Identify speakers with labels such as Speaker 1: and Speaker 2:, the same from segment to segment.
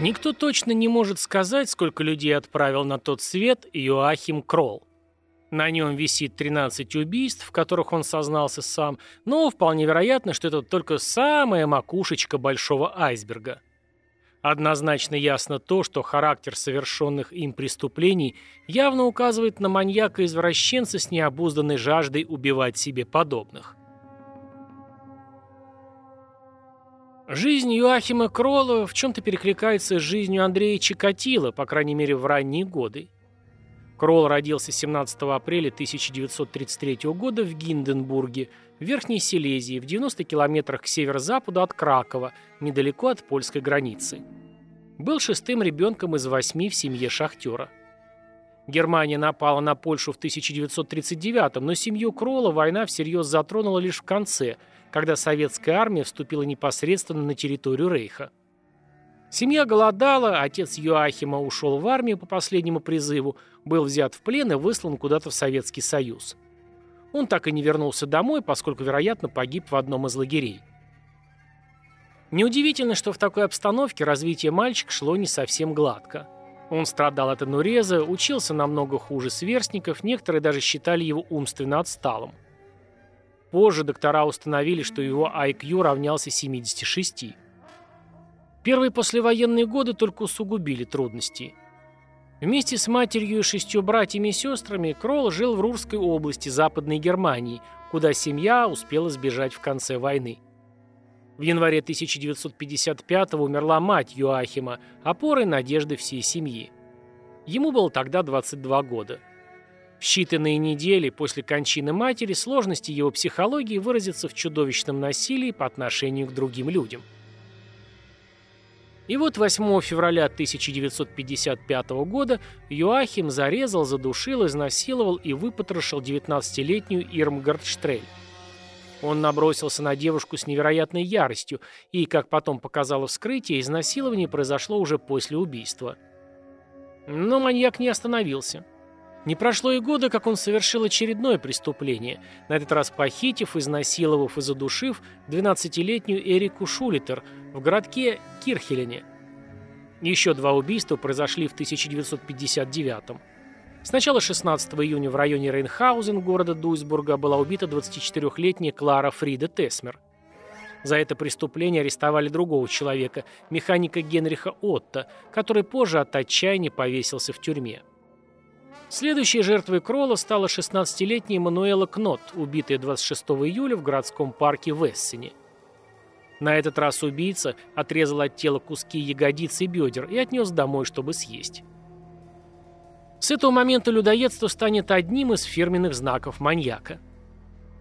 Speaker 1: Никто точно не может сказать, сколько людей отправил на тот свет Йоахим Кролл. На нем висит 13 убийств, в которых он сознался сам, но вполне вероятно, что это только самая макушечка большого айсберга. Однозначно ясно то, что характер совершенных им преступлений явно указывает на маньяка-извращенца с необузданной жаждой убивать себе подобных. Жизнь Юахима Кролла в чем-то перекликается с жизнью Андрея Чикатила, по крайней мере в ранние годы. Кролл родился 17 апреля 1933 года в Гинденбурге, в Верхней Силезии, в 90 километрах к северо-западу от Кракова, недалеко от польской границы. Был шестым ребенком из восьми в семье шахтера. Германия напала на Польшу в 1939 но семью Кролла война всерьез затронула лишь в конце – когда советская армия вступила непосредственно на территорию Рейха. Семья голодала, отец Юахима ушел в армию по последнему призыву, был взят в плен и выслан куда-то в Советский Союз. Он так и не вернулся домой, поскольку, вероятно, погиб в одном из лагерей. Неудивительно, что в такой обстановке развитие мальчика шло не совсем гладко. Он страдал от ануреза, учился намного хуже сверстников, некоторые даже считали его умственно отсталым. Позже доктора установили, что его IQ равнялся 76. Первые послевоенные годы только усугубили трудности. Вместе с матерью и шестью братьями и сестрами Кролл жил в Рурской области Западной Германии, куда семья успела сбежать в конце войны. В январе 1955 умерла мать Юахима, опорой надежды всей семьи. Ему было тогда 22 года. В считанные недели после кончины матери сложности его психологии выразятся в чудовищном насилии по отношению к другим людям. И вот 8 февраля 1955 года Юахим зарезал, задушил, изнасиловал и выпотрошил 19-летнюю Ирмгард Штрель. Он набросился на девушку с невероятной яростью, и, как потом показало вскрытие, изнасилование произошло уже после убийства. Но маньяк не остановился. Не прошло и года, как он совершил очередное преступление, на этот раз похитив, изнасиловав и задушив 12-летнюю Эрику Шулитер в городке Кирхелене. Еще два убийства произошли в 1959 -м. Сначала 16 июня в районе Рейнхаузен города Дуйсбурга была убита 24-летняя Клара Фрида Тесмер. За это преступление арестовали другого человека, механика Генриха Отто, который позже от отчаяния повесился в тюрьме. Следующей жертвой Кролла стала 16-летняя Мануэла Кнот, убитая 26 июля в городском парке в Эссене. На этот раз убийца отрезал от тела куски ягодиц и бедер и отнес домой, чтобы съесть. С этого момента людоедство станет одним из фирменных знаков маньяка.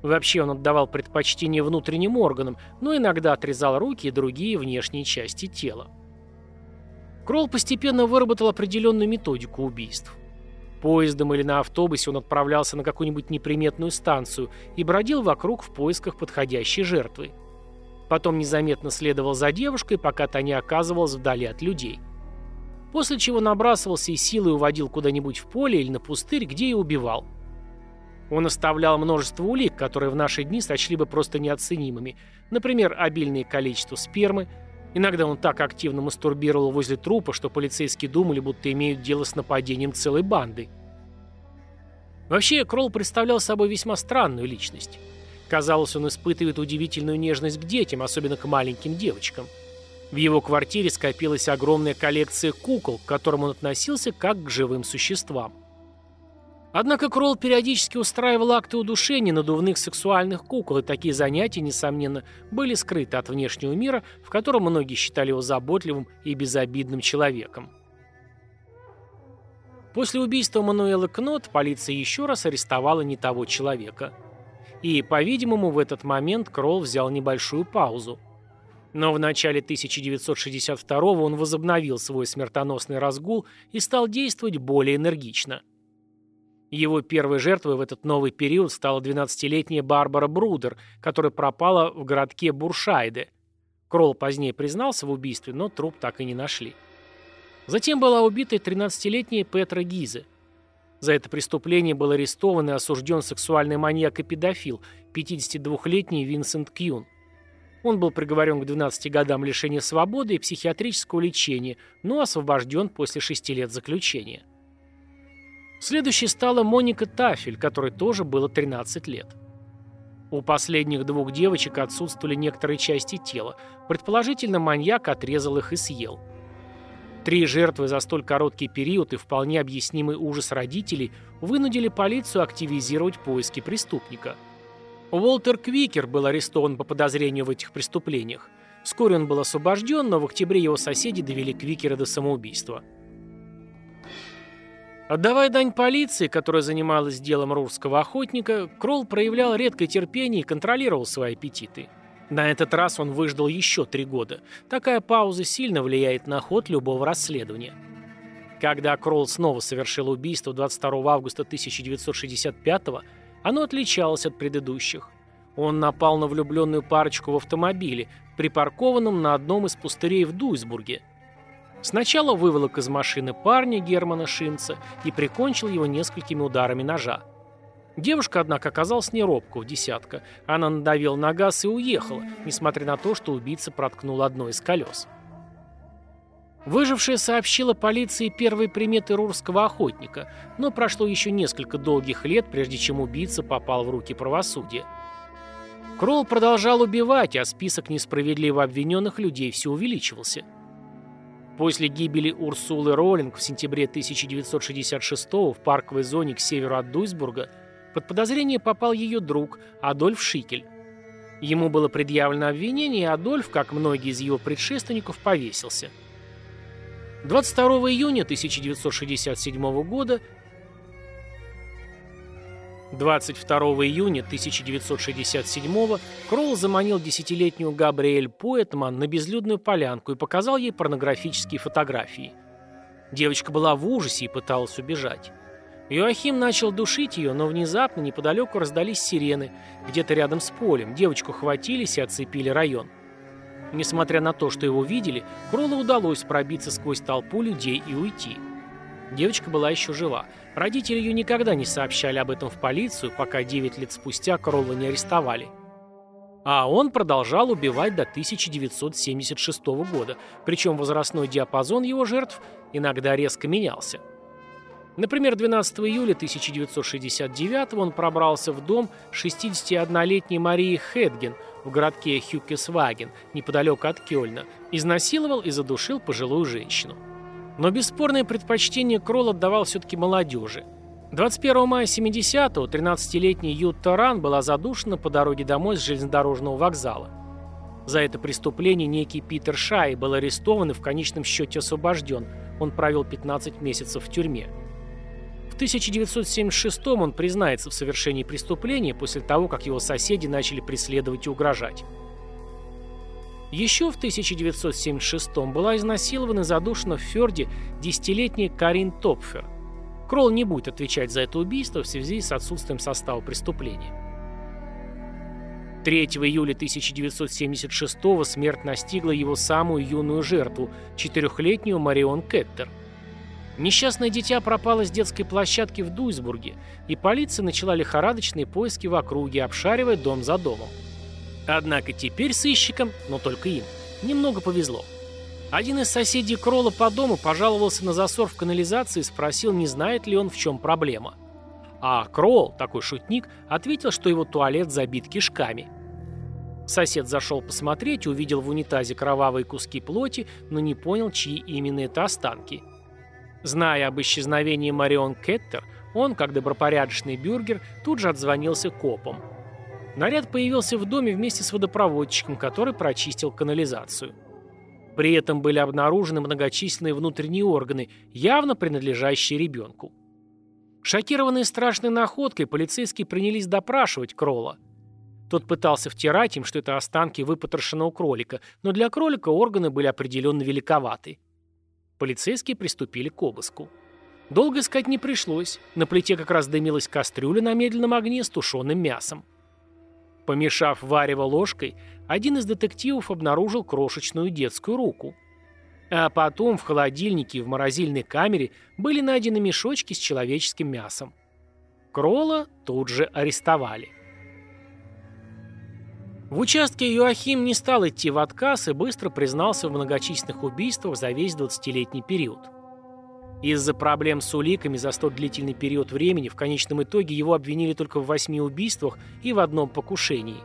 Speaker 1: Вообще он отдавал предпочтение внутренним органам, но иногда отрезал руки и другие внешние части тела. Кролл постепенно выработал определенную методику убийств. Поездом или на автобусе он отправлялся на какую-нибудь неприметную станцию и бродил вокруг в поисках подходящей жертвы. Потом незаметно следовал за девушкой, пока та не оказывалась вдали от людей. После чего набрасывался и силой уводил куда-нибудь в поле или на пустырь, где и убивал. Он оставлял множество улик, которые в наши дни сочли бы просто неоценимыми. Например, обильное количество спермы. Иногда он так активно мастурбировал возле трупа, что полицейские думали, будто имеют дело с нападением целой банды. Вообще, Кролл представлял собой весьма странную личность. Казалось, он испытывает удивительную нежность к детям, особенно к маленьким девочкам. В его квартире скопилась огромная коллекция кукол, к которым он относился как к живым существам. Однако Кролл периодически устраивал акты удушения надувных сексуальных кукол, и такие занятия, несомненно, были скрыты от внешнего мира, в котором многие считали его заботливым и безобидным человеком. После убийства Мануэла Кнот полиция еще раз арестовала не того человека. И, по-видимому, в этот момент Кролл взял небольшую паузу. Но в начале 1962 он возобновил свой смертоносный разгул и стал действовать более энергично. Его первой жертвой в этот новый период стала 12-летняя Барбара Брудер, которая пропала в городке Буршайде. Кролл позднее признался в убийстве, но труп так и не нашли. Затем была убита 13-летняя Петра Гизе. За это преступление был арестован и осужден сексуальный маньяк и педофил, 52-летний Винсент Кьюн. Он был приговорен к 12 годам лишения свободы и психиатрического лечения, но освобожден после 6 лет заключения. Следующей стала Моника Тафель, которой тоже было 13 лет. У последних двух девочек отсутствовали некоторые части тела. Предположительно, маньяк отрезал их и съел. Три жертвы за столь короткий период и вполне объяснимый ужас родителей вынудили полицию активизировать поиски преступника – Уолтер Квикер был арестован по подозрению в этих преступлениях. Вскоре он был освобожден, но в октябре его соседи довели Квикера до самоубийства. Отдавая дань полиции, которая занималась делом рурского охотника, Кролл проявлял редкое терпение и контролировал свои аппетиты. На этот раз он выждал еще три года. Такая пауза сильно влияет на ход любого расследования. Когда Кролл снова совершил убийство 22 августа 1965 года, оно отличалось от предыдущих. Он напал на влюбленную парочку в автомобиле, припаркованном на одном из пустырей в Дуйсбурге. Сначала выволок из машины парня Германа Шинца и прикончил его несколькими ударами ножа. Девушка, однако, оказалась не робкого десятка. Она надавила на газ и уехала, несмотря на то, что убийца проткнул одно из колес. Выжившая сообщила полиции первые приметы рурского охотника, но прошло еще несколько долгих лет, прежде чем убийца попал в руки правосудия. Кролл продолжал убивать, а список несправедливо обвиненных людей все увеличивался. После гибели Урсулы Роллинг в сентябре 1966 в парковой зоне к северу от Дуйсбурга под подозрение попал ее друг Адольф Шикель. Ему было предъявлено обвинение, и Адольф, как многие из его предшественников, повесился – 22 июня 1967 года 22 июня 1967 Кролл заманил десятилетнюю Габриэль Поэтман на безлюдную полянку и показал ей порнографические фотографии. Девочка была в ужасе и пыталась убежать. Иоахим начал душить ее, но внезапно неподалеку раздались сирены, где-то рядом с полем. Девочку хватились и оцепили район. Несмотря на то, что его видели, Кроллу удалось пробиться сквозь толпу людей и уйти. Девочка была еще жива. Родители ее никогда не сообщали об этом в полицию, пока 9 лет спустя Кролла не арестовали. А он продолжал убивать до 1976 года, причем возрастной диапазон его жертв иногда резко менялся. Например, 12 июля 1969 он пробрался в дом 61-летней Марии Хедген – в городке Хюкесваген, неподалеку от Кёльна, изнасиловал и задушил пожилую женщину. Но бесспорное предпочтение Кролл отдавал все-таки молодежи. 21 мая 70-го 13-летняя Ютта Ран была задушена по дороге домой с железнодорожного вокзала. За это преступление некий Питер Шай был арестован и в конечном счете освобожден. Он провел 15 месяцев в тюрьме. 1976 он признается в совершении преступления после того, как его соседи начали преследовать и угрожать. Еще в 1976 была изнасилована и задушена в Ферде десятилетняя Карин Топфер. Кролл не будет отвечать за это убийство в связи с отсутствием состава преступления. 3 июля 1976 смерть настигла его самую юную жертву, четырехлетнюю Марион Кеттер. Несчастное дитя пропало с детской площадки в Дуйсбурге, и полиция начала лихорадочные поиски в округе, обшаривая дом за домом. Однако теперь сыщикам, но только им, немного повезло. Один из соседей Кролла по дому пожаловался на засор в канализации и спросил, не знает ли он, в чем проблема. А Кролл, такой шутник, ответил, что его туалет забит кишками. Сосед зашел посмотреть, увидел в унитазе кровавые куски плоти, но не понял, чьи именно это останки – Зная об исчезновении Марион Кеттер, он, как добропорядочный бюргер, тут же отзвонился копам. Наряд появился в доме вместе с водопроводчиком, который прочистил канализацию. При этом были обнаружены многочисленные внутренние органы, явно принадлежащие ребенку. Шокированные страшной находкой, полицейские принялись допрашивать Кролла. Тот пытался втирать им, что это останки выпотрошенного кролика, но для кролика органы были определенно великоваты. Полицейские приступили к обыску. Долго искать не пришлось. На плите как раз дымилась кастрюля на медленном огне с тушеным мясом. Помешав варево ложкой, один из детективов обнаружил крошечную детскую руку. А потом в холодильнике и в морозильной камере были найдены мешочки с человеческим мясом. Кролла тут же арестовали. В участке Юахим не стал идти в отказ и быстро признался в многочисленных убийствах за весь 20-летний период. Из-за проблем с уликами за столь длительный период времени в конечном итоге его обвинили только в восьми убийствах и в одном покушении.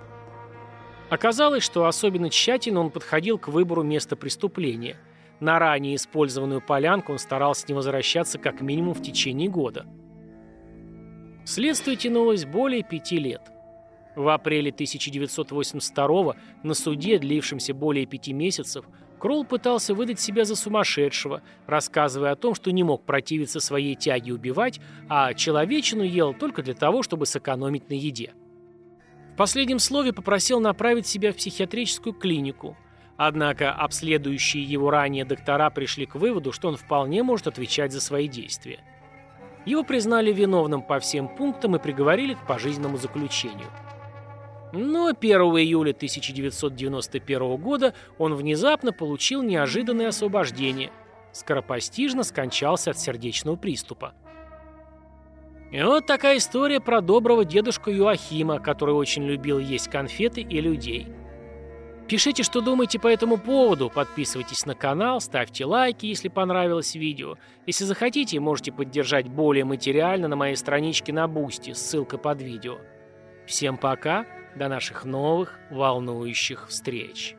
Speaker 1: Оказалось, что особенно тщательно он подходил к выбору места преступления. На ранее использованную полянку он старался не возвращаться как минимум в течение года. Следствие тянулось более пяти лет. В апреле 1982 на суде, длившемся более пяти месяцев, Кролл пытался выдать себя за сумасшедшего, рассказывая о том, что не мог противиться своей тяге убивать, а человечину ел только для того, чтобы сэкономить на еде. В последнем слове попросил направить себя в психиатрическую клинику, однако обследующие его ранее доктора пришли к выводу, что он вполне может отвечать за свои действия. Его признали виновным по всем пунктам и приговорили к пожизненному заключению. Но 1 июля 1991 года он внезапно получил неожиданное освобождение. Скоропостижно скончался от сердечного приступа. И вот такая история про доброго дедушку Юахима, который очень любил есть конфеты и людей. Пишите, что думаете по этому поводу, подписывайтесь на канал, ставьте лайки, если понравилось видео. Если захотите, можете поддержать более материально на моей страничке на Бусти, ссылка под видео. Всем пока! До наших новых волнующих встреч!